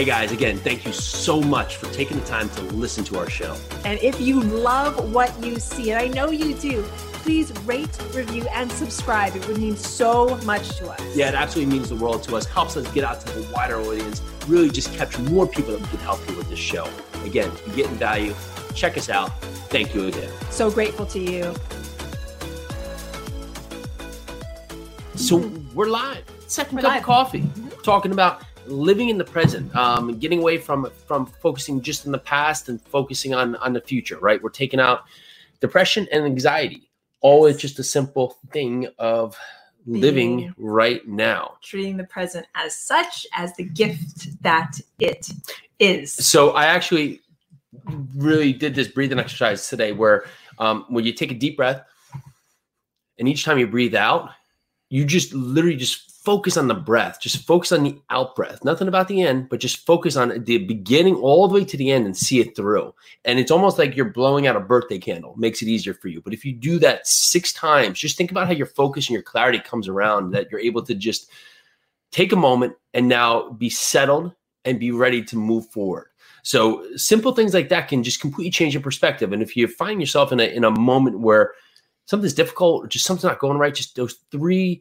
Hey guys, again, thank you so much for taking the time to listen to our show. And if you love what you see, and I know you do, please rate, review, and subscribe. It would mean so much to us. Yeah, it absolutely means the world to us, helps us get out to the wider audience, really just capture more people that we can help you with this show. Again, if you're getting value, check us out. Thank you again. So grateful to you. So we're live. 2nd we're cup live. of coffee. Mm-hmm. Talking about living in the present, um, getting away from from focusing just in the past and focusing on on the future. Right, we're taking out depression and anxiety. All it's just a simple thing of living right now, treating the present as such as the gift that it is. So I actually really did this breathing exercise today, where um, when you take a deep breath, and each time you breathe out, you just literally just focus on the breath. Just focus on the out breath. Nothing about the end, but just focus on the beginning all the way to the end and see it through. And it's almost like you're blowing out a birthday candle. Makes it easier for you. But if you do that six times, just think about how your focus and your clarity comes around that you're able to just take a moment and now be settled and be ready to move forward. So simple things like that can just completely change your perspective. And if you find yourself in a in a moment where something's difficult or just something's not going right, just those three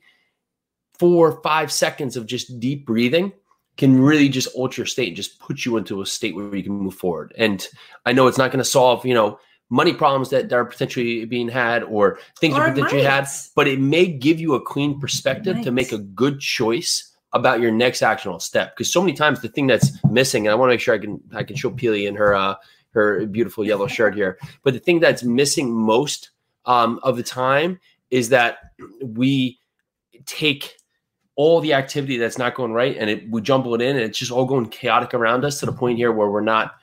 four, or five seconds of just deep breathing can really just alter your state and just put you into a state where you can move forward. And I know it's not going to solve, you know, money problems that, that are potentially being had or things or that potentially had, but it may give you a clean perspective to make a good choice about your next actionable step. Because so many times the thing that's missing, and I want to make sure I can I can show Peely in her uh, her beautiful yellow shirt here, but the thing that's missing most um, of the time is that we take all the activity that's not going right and it, we jumble it in and it's just all going chaotic around us to the point here where we're not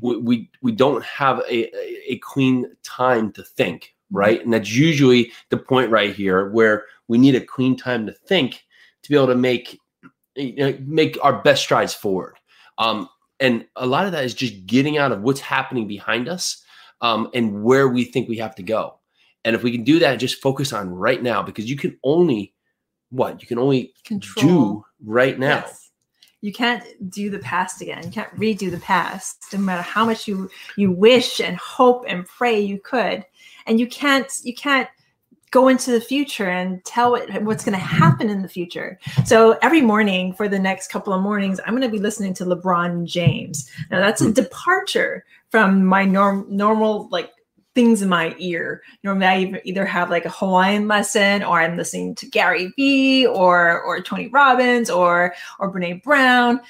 we we, we don't have a, a clean time to think right? And that's usually the point right here where we need a clean time to think to be able to make you know, make our best strides forward. Um, and a lot of that is just getting out of what's happening behind us um, and where we think we have to go. And if we can do that just focus on right now because you can only what you can only Control. do right now. Yes. You can't do the past again. You can't redo the past, no matter how much you you wish and hope and pray you could. And you can't you can't go into the future and tell it what's going to happen in the future. So every morning for the next couple of mornings, I'm going to be listening to LeBron James. Now that's a hmm. departure from my norm normal like things in my ear. Normally, I either have like a Hawaiian lesson, or I'm listening to Gary Vee, or or Tony Robbins, or or Brene Brown.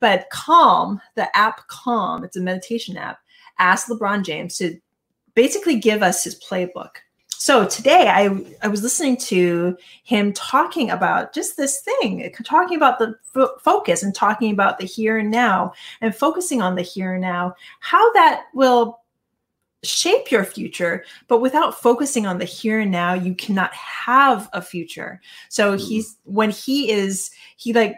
But Calm, the app Calm, it's a meditation app, asked LeBron James to basically give us his playbook. So today I, I was listening to him talking about just this thing, talking about the f- focus and talking about the here and now and focusing on the here and now, how that will shape your future but without focusing on the here and now you cannot have a future so mm. he's when he is he like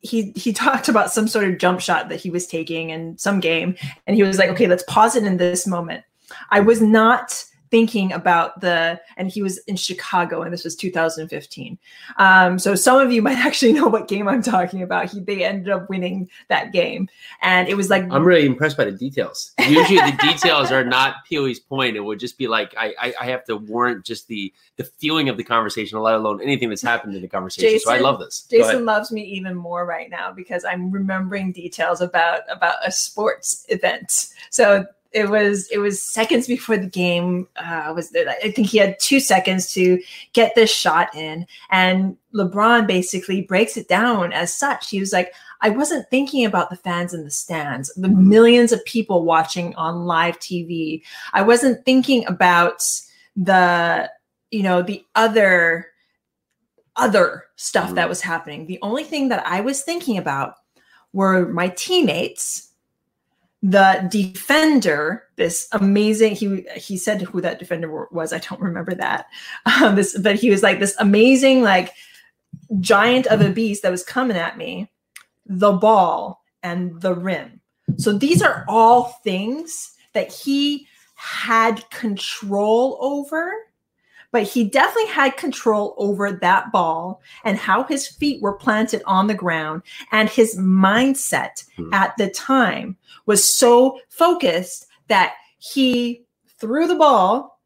he he talked about some sort of jump shot that he was taking in some game and he was like okay let's pause it in this moment i was not thinking about the and he was in chicago and this was 2015 um, so some of you might actually know what game i'm talking about. He they ended up winning that game. And it was like i'm really impressed by the details. Usually the details are not peely's point. It would just be like I, I, I have to warrant just the the feeling of the conversation let alone anything that's happened in the conversation. Jason, so i love this. Jason loves me even more right now because i'm remembering details about about a sports event. So it was it was seconds before the game uh, was there. I think he had two seconds to get this shot in, and LeBron basically breaks it down as such. He was like, "I wasn't thinking about the fans in the stands, the millions of people watching on live TV. I wasn't thinking about the you know the other." other stuff that was happening. The only thing that I was thinking about were my teammates the defender this amazing he he said who that defender was i don't remember that. Um, this but he was like this amazing like giant of a beast that was coming at me the ball and the rim. So these are all things that he had control over but he definitely had control over that ball and how his feet were planted on the ground and his mindset Hmm. at the time was so focused that he threw the ball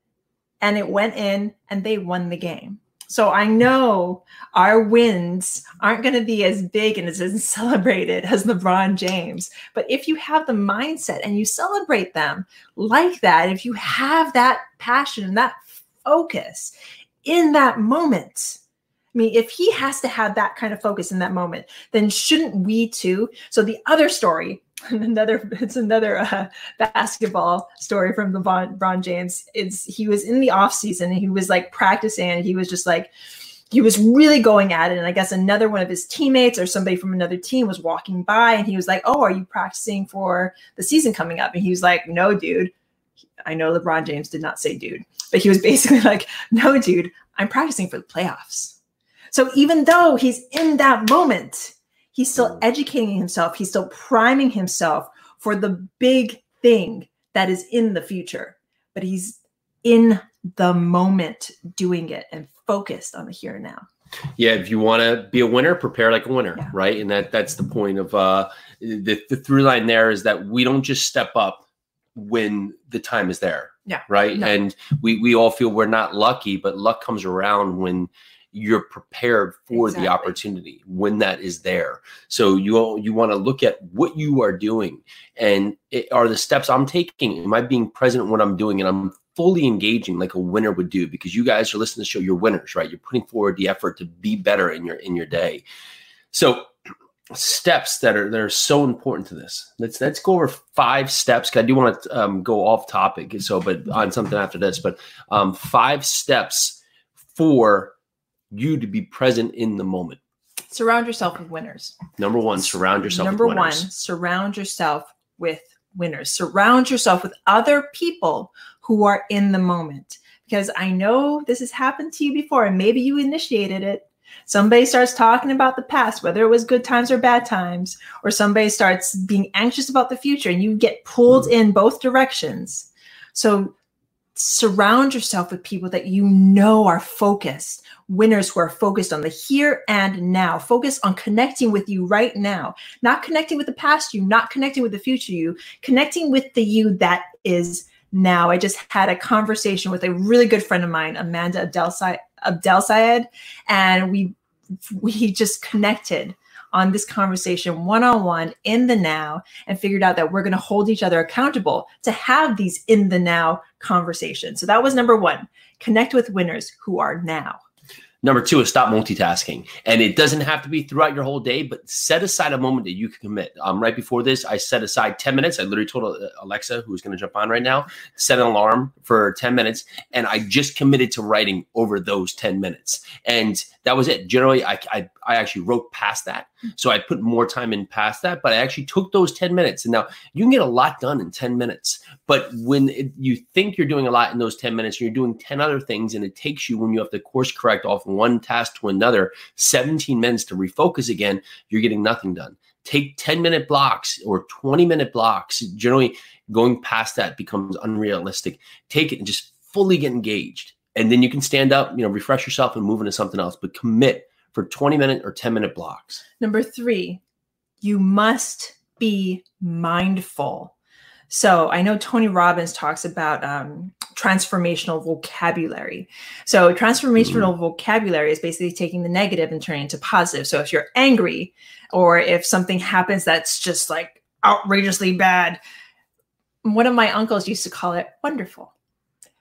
and it went in and they won the game. So I know our wins aren't going to be as big and as celebrated as LeBron James. But if you have the mindset and you celebrate them like that, if you have that passion and that focus in that moment, I mean, if he has to have that kind of focus in that moment, then shouldn't we too? So the other story, another it's another uh, basketball story from LeBron, LeBron James. It's he was in the off season and he was like practicing and he was just like he was really going at it. And I guess another one of his teammates or somebody from another team was walking by and he was like, "Oh, are you practicing for the season coming up?" And he was like, "No, dude." I know LeBron James did not say dude, but he was basically like, "No, dude, I'm practicing for the playoffs." So even though he's in that moment, he's still educating himself, he's still priming himself for the big thing that is in the future. But he's in the moment doing it and focused on the here and now. Yeah, if you want to be a winner, prepare like a winner, Yeah. right? And that that's the point of uh the, the through line there is that we don't just step up when the time is there. Yeah. Right. No. And we we all feel we're not lucky, but luck comes around when you're prepared for Exactly. the opportunity when that is there. So you you want to look at what you are doing and it, are the steps I'm taking. Am I being present in what I'm doing? And I'm fully engaging like a winner would do because you guys are listening to the show. You're winners, right? You're putting forward the effort to be better in your in your day. So steps that are that are so important to this. Let's let's go over five steps. I do want to um, go off topic, so but on something after this. But um, five steps for you to be present in the moment. Surround yourself with winners. Number one, surround yourself. Number one, surround yourself with winners. Surround yourself with other people who are in the moment. Because I know this has happened to you before, and maybe you initiated it. Somebody starts talking about the past, whether it was good times or bad times, or somebody starts being anxious about the future, and you get pulled mm-hmm. in both directions. So surround yourself with people that you know are focused, winners who are focused on the here and now, focused on connecting with you right now, not connecting with the past you, not connecting with the future you, connecting with the you that is now. I just had a conversation with a really good friend of mine, Amanda Abdel Sy- Abdel Syed, and we we just connected on this conversation one on one in the now and figured out that we're going to hold each other accountable to have these in the now conversations. So that was number one connect with winners who are now. Number two is stop multitasking. And it doesn't have to be throughout your whole day, but set aside a moment that you can commit. Um, right before this, I set aside 10 minutes. I literally told uh, Alexa, who's going to jump on right now, set an alarm for 10 minutes. And I just committed to writing over those 10 minutes. And that was it. Generally, I, I, I actually wrote past that. So I put more time in past that, but I actually took those 10 minutes. And now you can get a lot done in 10 minutes. But when it, you think you're doing a lot in those 10 minutes, you're doing 10 other things, and it takes you when you have to course correct off one task to another 17 minutes to refocus again, you're getting nothing done. Take 10 minute blocks or 20 minute blocks. Generally, going past that becomes unrealistic. Take it and just fully get engaged. And then you can stand up, you know, refresh yourself and move into something else, but commit for 20 minute or 10 minute blocks. Number three, you must be mindful. So I know Tony Robbins talks about um, transformational vocabulary. So transformational vocabulary is basically taking the negative and turning it into positive. So if you're angry, or if something happens that's just like outrageously bad, one of my uncles used to call it wonderful.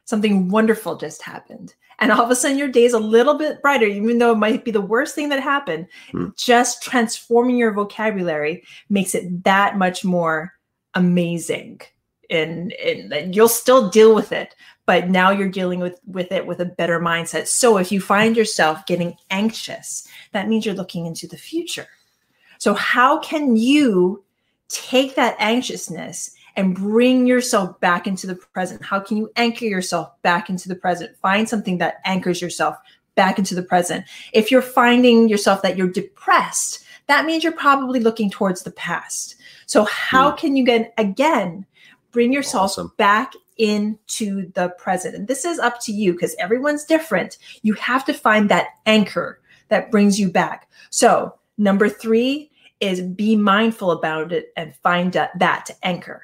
Something wonderful just happened. And all of a sudden, your day is a little bit brighter, even though it might be the worst thing that happened. Hmm. Just transforming your vocabulary makes it that much more amazing. And, and you'll still deal with it, but now you're dealing with, with it with a better mindset. So if you find yourself getting anxious, that means you're looking into the future. So, how can you take that anxiousness and bring yourself back into the present? How can you anchor yourself back into the present? Find something that anchors yourself back into the present. If you're finding yourself that you're depressed, that means you're probably looking towards the past. So, how hmm. can you get again bring yourself Awesome. back into the present. And this is up to you because everyone's different. You have to find that anchor that brings you back. So, number three is be mindful about it and find that, that anchor.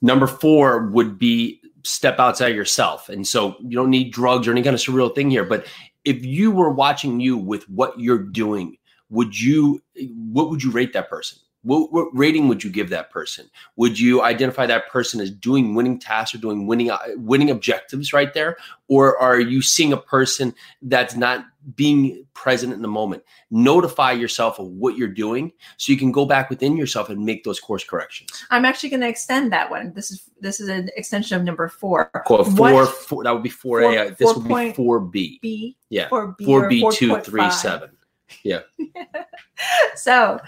Number four would be step outside yourself. And so you don't need drugs or any kind of surreal thing here. But if you were watching you with what you're doing, would you, what would you rate that person? What, what, rating would you give that person? Would you identify that person as doing winning tasks or doing winning uh, winning objectives right there, or are you seeing a person that's not being present in the moment? Notify yourself of what you're doing so you can go back within yourself and make those course corrections. I'm actually going to extend that one. This is this is an extension of number four. Cool. Four, four that would be four, four A. This would be four B. B. Yeah. Four B. Four B two three seven. Yeah. so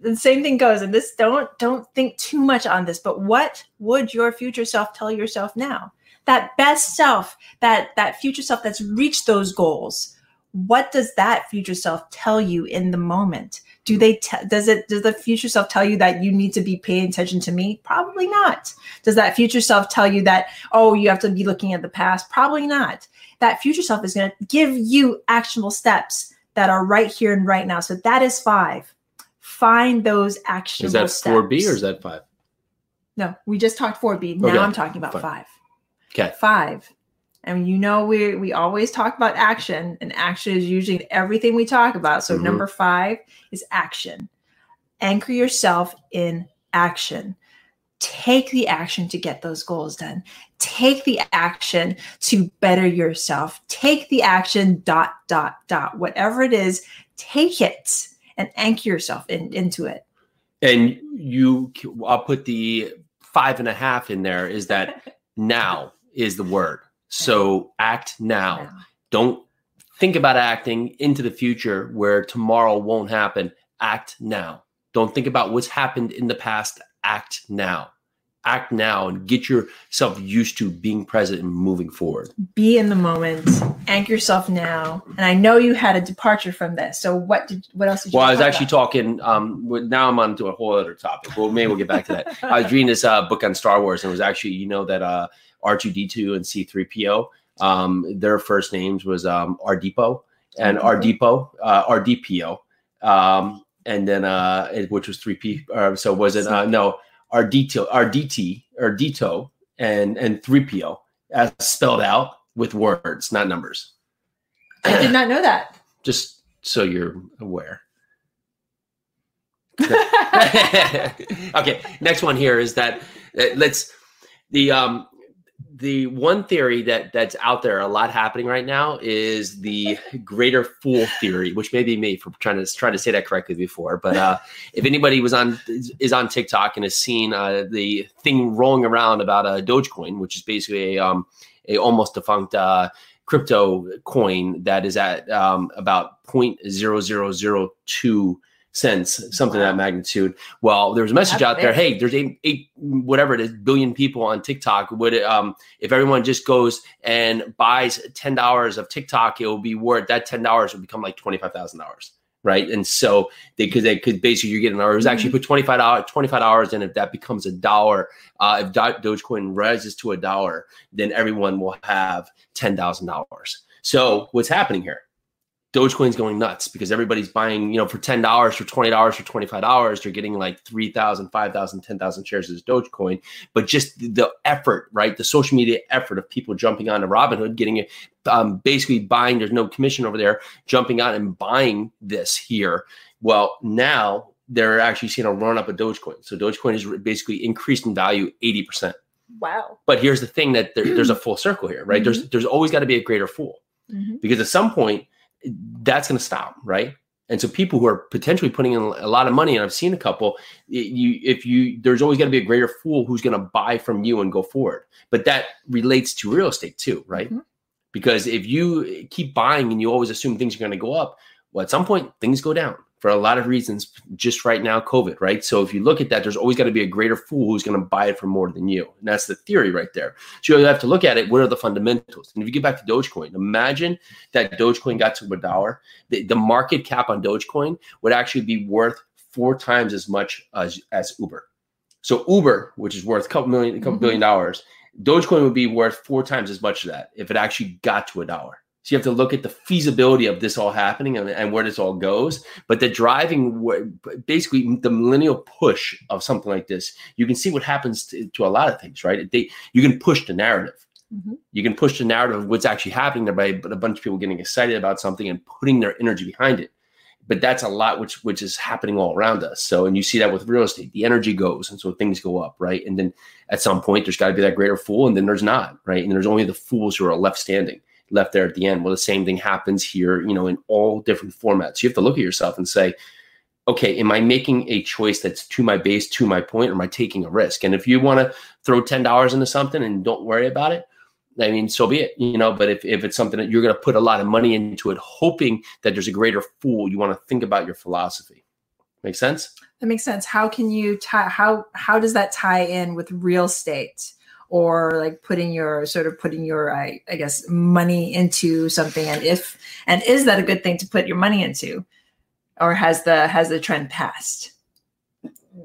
the same thing goes and this don't don't think too much on this but what would your future self tell yourself now? That best self that that future self that's reached those goals what does that future self tell you in the moment? Do they t- does it does the future self tell you that you need to be paying attention to me? Probably not. Does that future self tell you that oh you have to be looking at the past? Probably not. That future self is going to give you actionable steps that are right here and right now so that is five find those actionable Is that 4B or is that 5? No, we just talked 4B. Now Okay, I'm talking about fine. 5. Okay. 5. And you know we we always talk about action and action is usually everything we talk about. So Mhm. number 5 is action. Anchor yourself in action. Take the action to get those goals done. Take the action to better yourself. Take the action dot dot dot whatever it is, take it and anchor yourself in, into it. And you, I'll put the five and a half in there is that now is the word. So act now. Don't think about acting into the future where tomorrow won't happen. Act now. Don't think about what's happened in the past. Act now. Act now and get yourself used to being present and moving forward. be in the moment, anchor yourself now. And I know you had a departure from this. So what did what else did you Well, I was actually about? talking. Um, with- now I'm on to a whole other topic. Well, maybe we'll get back to that. I was reading this uh, book on Star Wars, and it was actually you know that uh, R2D2 and C3PO, um, their first names was um, Ardipo and uh, Rdpo, um, and then uh, it- which was 3P. Uh, so was it uh, no Ardito, Rdt, Ardito, and and 3PO as spelled out with words, not numbers. I did not know that. Just so you're aware. okay, next one here is that uh, let's the um the one theory that that's out there a lot happening right now is the greater fool theory, which may be me for trying to try to say that correctly before. But uh, if anybody was on is on TikTok and has seen uh, the thing rolling around about uh, Dogecoin, which is basically a um, a almost defunct uh, crypto coin that is at um, about 0.0002 cents, something of that magnitude. Well, there's a message That's out there. Hey, there's eight, eight, whatever it is, billion people on TikTok. Would it, um, if everyone just goes and buys ten dollars of TikTok, it will be worth that ten dollars will become like twenty five thousand dollars, right? And so they could they could basically you're getting or it was actually Mm-hmm. put twenty five dollars twenty five dollars, and if that becomes a dollar, uh, if Do- Dogecoin rises to a dollar, then everyone will have ten thousand dollars. So what's happening here? Dogecoin's going nuts because everybody's buying, you know, for $10, for $20, for $25, they're getting like 3,000, 5,000, 10,000 shares of Dogecoin. But just the effort, right? The social media effort of people jumping onto Robinhood, getting it, um, basically buying, there's no commission over there, jumping on and buying this here. Well, now they're actually seeing a run up of Dogecoin. So Dogecoin is basically increased in value 80%. Wow. But here's the thing that there, there's a full circle here, right? There's there's always got to be a greater fool Mhm. because at some point that's going to stop, right? And so people who are potentially putting in a lot of money, and I've seen a couple, you if you there's always going to be a greater fool who's going to buy from you and go forward. But that relates to real estate too, right? Mhm. Because if you keep buying and you always assume things are going to go up, well, at some point things go down for a lot of reasons. Just right now, COVID, right? So if you look at that, there's always got to be a greater fool who's going to buy it for more than you, and that's the theory right there. So you have to look at it. What are the fundamentals? And if you get back to Dogecoin, imagine that Dogecoin got to a dollar. The, the market cap on Dogecoin would actually be worth four times as much as, as Uber. So Uber, which is worth a couple million, a couple Mhm. billion dollars, Dogecoin would be worth four times as much of that if it actually got to a dollar. So you have to look at the feasibility of this all happening and, and where this all goes. But the driving, basically, the millennial push of something like this, you can see what happens to, to a lot of things, right? They, you can push the narrative. Mm-hmm. You can push the narrative of what's actually happening there by but a bunch of people getting excited about something and putting their energy behind it. But that's a lot which which is happening all around us. So and you see that with real estate. The energy goes and so things go up, right? And then at some point there's got to be that greater fool, and then there's not, right? And there's only the fools who are left standing left there at the end. Well, the same thing happens here, you know, in all different formats. You have to look at yourself and say, okay, am I making a choice that's to my base, to my point, or am I taking a risk? And if you want to throw $10 into something and don't worry about it, I mean, so be it, you know. But if, if it's something that you're going to put a lot of money into it, hoping that there's a greater fool, you want to think about your philosophy. Make sense? That makes sense. How can you tie? How how does that tie in with real estate? Or like putting your sort of putting your I, I guess money into something and if and is that a good thing to put your money into? Or has the has the trend passed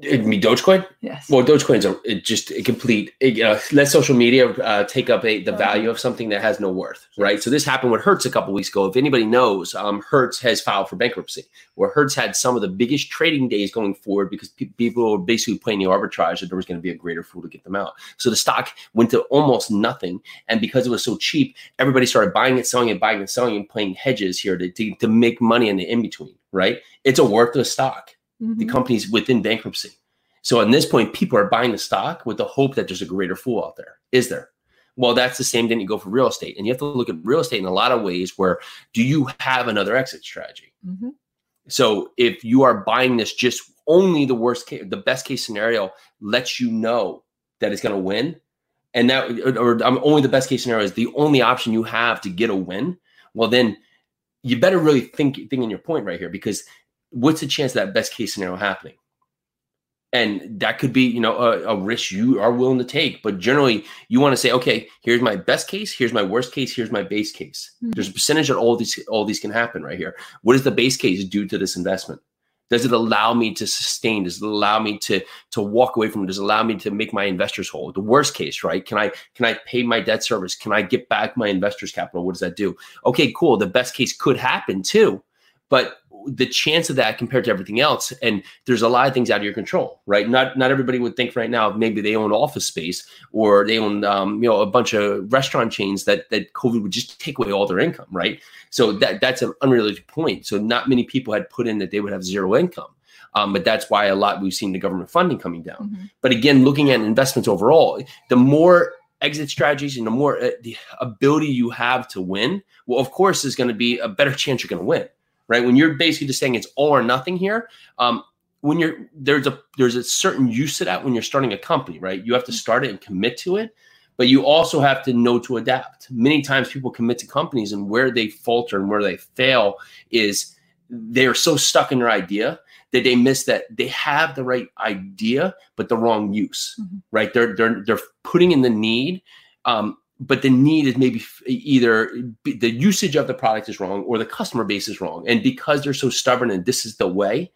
it mean Dogecoin? Yes. Well, Dogecoin's a just a complete. It, uh, let social media uh, take up a the value of something that has no worth, right? So this happened with Hertz a couple weeks ago. If anybody knows, um, Hertz has filed for bankruptcy. Where Hertz had some of the biggest trading days going forward because pe- people were basically playing the arbitrage that there was going to be a greater fool to get them out. So the stock went to almost nothing, and because it was so cheap, everybody started buying it, selling it, buying it, selling, and playing hedges here to to, to make money in the in between. Right? It's a worthless stock mm-hmm. the company's within bankruptcy. So at this point, people are buying the stock with the hope that there's a greater fool out there. Is there? Well, that's the same thing you go for real estate. And you have to look at real estate in a lot of ways where do you have another exit strategy? Mm-hmm. So if you are buying this just only the worst case, the best case scenario lets you know that it's going to win. And that, or, or only the best case scenario is the only option you have to get a win. Well, then you better really think, think in your point right here because what's the chance of that best case scenario happening? And that could be, you know, a, a risk you are willing to take. But generally, you want to say, okay, here's my best case, here's my worst case, here's my base case. Mm-hmm. There's a percentage that all these all these can happen right here. What is the base case due to this investment? Does it allow me to sustain? Does it allow me to to walk away from it? Does it allow me to make my investors whole? The worst case, right? Can I can I pay my debt service? Can I get back my investors' capital? What does that do? Okay, cool. The best case could happen too, but the chance of that compared to everything else and there's a lot of things out of your control right? Not not everybody would think right now maybe they own office space or they own um, you know a bunch of restaurant chains that that covid would just take away all their income right? So that that's an unrealistic point. So not many people had put in that they would have zero income um, but that's why a lot we've seen the government funding coming down. Mm-hmm. but again looking at investments overall the more exit strategies and the more uh, the ability you have to win well of course is going to be a better chance you're going to win right? When you're basically just saying it's all or nothing here, um, when you're there's a there's a certain use to that when you're starting a company, right? You have to start it and commit to it, but you also have to know to adapt. Many times people commit to companies and where they falter and where they fail is they are so stuck in their idea that they miss that they have the right idea but the wrong use, mm-hmm. right? They're they're they're putting in the need. Um, but the need is maybe either the usage of the product is wrong or the customer base is wrong. And because they're so stubborn and this is the way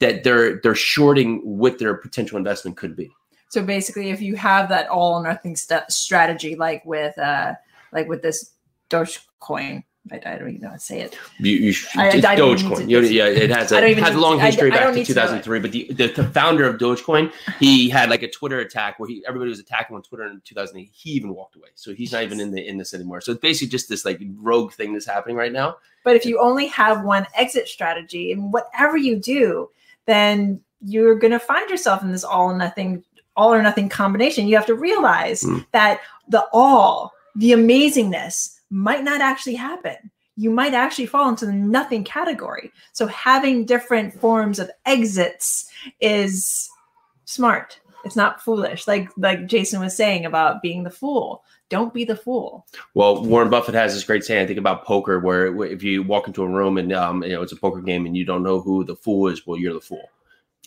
that they're they're shorting what their potential investment could be. So basically if you have that all or nothing st- strategy like with uh like with this dogecoin I, I, don't even know how to say it. You, you I, it's I Dogecoin. You, yeah, it has a, it has a long history back to 2003. To but the, the, the, founder of Dogecoin, he had like a Twitter attack where he everybody was attacking on Twitter in 2008. He even walked away, so he's not even in the in this anymore. So it's basically just this like rogue thing that's happening right now. But if you only have one exit strategy, and whatever you do, then you're going to find yourself in this all or nothing all or nothing combination. You have to realize mm. that the all, the amazingness might not actually happen. You might actually fall into the nothing category. So having different forms of exits is smart. It's not foolish. Like like Jason was saying about being the fool. Don't be the fool. Well, Warren Buffett has this great saying. I think about poker, where if you walk into a room and um, you know it's a poker game and you don't know who the fool is, well, you're the fool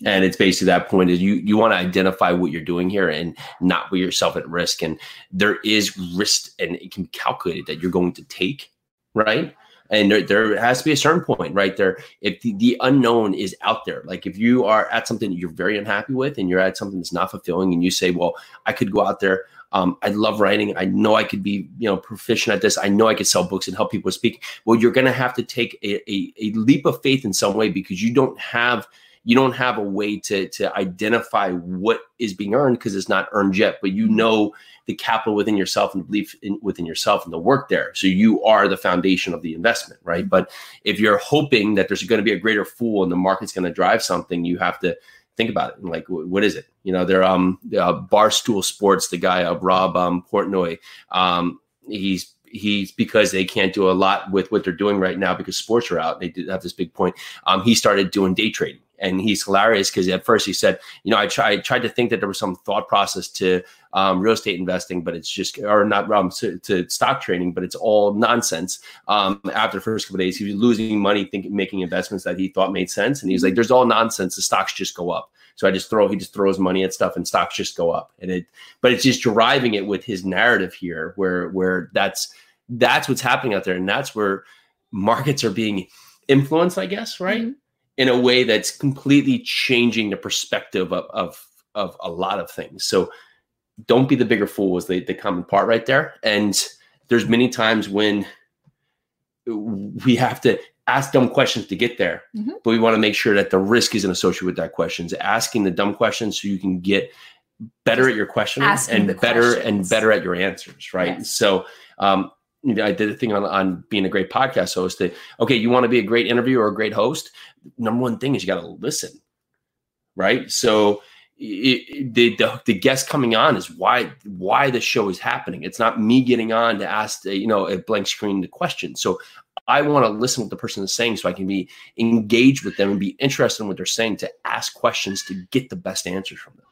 and it's basically that point is you you want to identify what you're doing here and not put yourself at risk and there is risk and it can be calculated that you're going to take right and there, there has to be a certain point right there if the, the unknown is out there like if you are at something you're very unhappy with and you're at something that's not fulfilling and you say well i could go out there um, I love writing. I know I could be, you know, proficient at this. I know I could sell books and help people speak. Well, you're going to have to take a, a, a leap of faith in some way because you don't have you don't have a way to to identify what is being earned because it's not earned yet. But you know the capital within yourself and the belief in, within yourself and the work there. So you are the foundation of the investment, right? But if you're hoping that there's going to be a greater fool and the market's going to drive something, you have to think about it. Like, what is it? You know, they're um uh, Barstool Sports, the guy of uh, Rob um, Portnoy. Um, he's he's because they can't do a lot with what they're doing right now because sports are out. They did have this big point. Um, he started doing day trading and he's hilarious because at first he said, you know, I, I tried to think that there was some thought process to um, real estate investing, but it's just, or not um, to, to stock trading, but it's all nonsense. Um, after the first couple days, he was losing money, thinking, making investments that he thought made sense, and he's like, "There's all nonsense. The stocks just go up." So I just throw, he just throws money at stuff, and stocks just go up, and it, but it's just driving it with his narrative here, where where that's that's what's happening out there, and that's where markets are being influenced, I guess, right? Mm-hmm in a way that's completely changing the perspective of, of, of a lot of things. So don't be the bigger fool is the, the common part right there. And there's many times when we have to ask dumb questions to get there, mm-hmm. but we want to make sure that the risk isn't associated with that questions. Asking the dumb questions so you can get better at your questioning and better questions. and better at your answers, right? Yes. So um, I did a thing on, on being a great podcast host that, okay, you want to be a great interviewer or a great host. Number one thing is you got to listen. Right. So it, the, the, the guest coming on is why, why the show is happening. It's not me getting on to ask, uh, you know, a blank screen the question. So I want to listen to what the person is saying so I can be engaged with them and be interested in what they're saying to ask questions to get the best answers from them.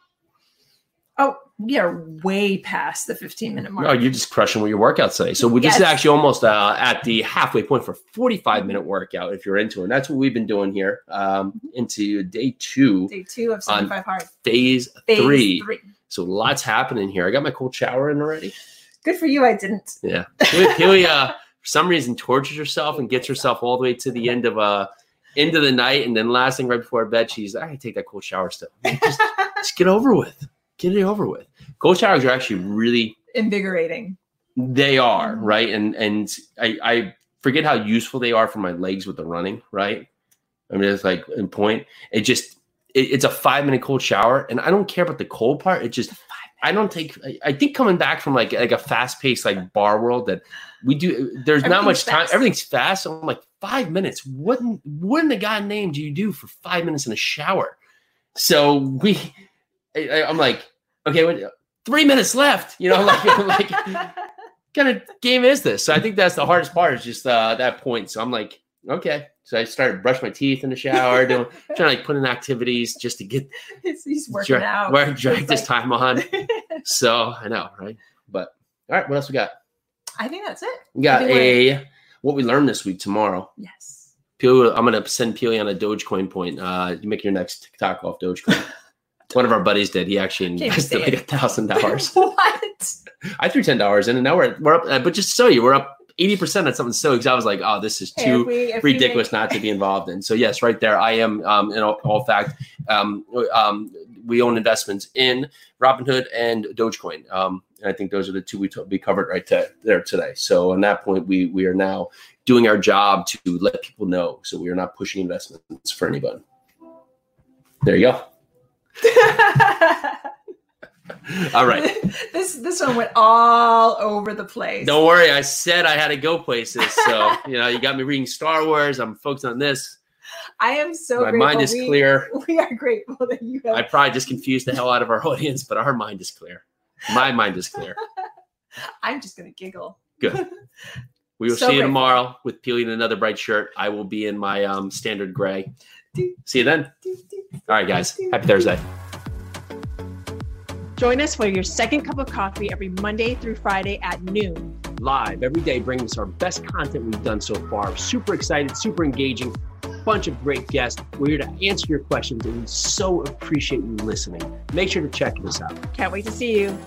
Oh, we are way past the 15 minute mark. No, you're just crushing with your workout today. So yes. this is actually almost uh, at the halfway point for 45 minute workout if you're into it. And that's what we've been doing here um, mm-hmm. into day two. Day two of 75 hard. Phase, phase three. three. So lots happening here. I got my cold shower in already. Good for you. I didn't. Yeah. Haley, uh, for some reason, tortures herself and gets herself all the way to the end of uh, end of the night. And then last thing right before bed, she's, I take that cold shower still. Just, just get over with get it over with. Cold showers are actually really invigorating. They are mm-hmm. right, and and I, I forget how useful they are for my legs with the running. Right, I mean it's like in point. It just it, it's a five minute cold shower, and I don't care about the cold part. It just I don't take. I think coming back from like like a fast paced like bar world that we do. There's not much time. Fast. Everything's fast. So I'm like five minutes. What what in the god name do you do for five minutes in a shower? So we, I, I'm like, okay, what, three minutes left. You know, like, like kind of game is this? So I think that's the hardest part is just uh, that point. So I'm like, okay. So I started brushing my teeth in the shower, doing trying to like put in activities just to get he's working dra- out. Where drag this like... time on. so I know, right? But all right, what else we got? I think that's it. We got a what we learned this week tomorrow. Yes. Peel, I'm gonna send Peely on a Dogecoin point. Uh, you make your next TikTok off Dogecoin. One of our buddies did. He actually invested like a thousand dollars. What? I threw ten dollars in, and now we're we're up. But just to show you, we're up eighty percent on something so. Because I was like, oh, this is too if we, if ridiculous make... not to be involved in. So yes, right there, I am. Um, in all, all fact, um, um, we own investments in Robinhood and Dogecoin. Um, and I think those are the two we, t- we covered right to, there today. So on that point, we we are now doing our job to let people know. So we are not pushing investments for anybody. There you go. all right. This this one went all over the place. Don't worry, I said I had to go places. So you know, you got me reading Star Wars. I'm focused on this. I am so. My grateful. mind is we, clear. We are grateful that you. Have... I probably just confused the hell out of our audience, but our mind is clear. My mind is clear. I'm just gonna giggle. Good. We will so see you grateful. tomorrow with peeling another bright shirt. I will be in my um, standard gray. See you then. All right, guys. Happy Thursday. Join us for your second cup of coffee every Monday through Friday at noon. Live every day, bringing us our best content we've done so far. Super excited, super engaging, bunch of great guests. We're here to answer your questions, and we so appreciate you listening. Make sure to check this out. Can't wait to see you.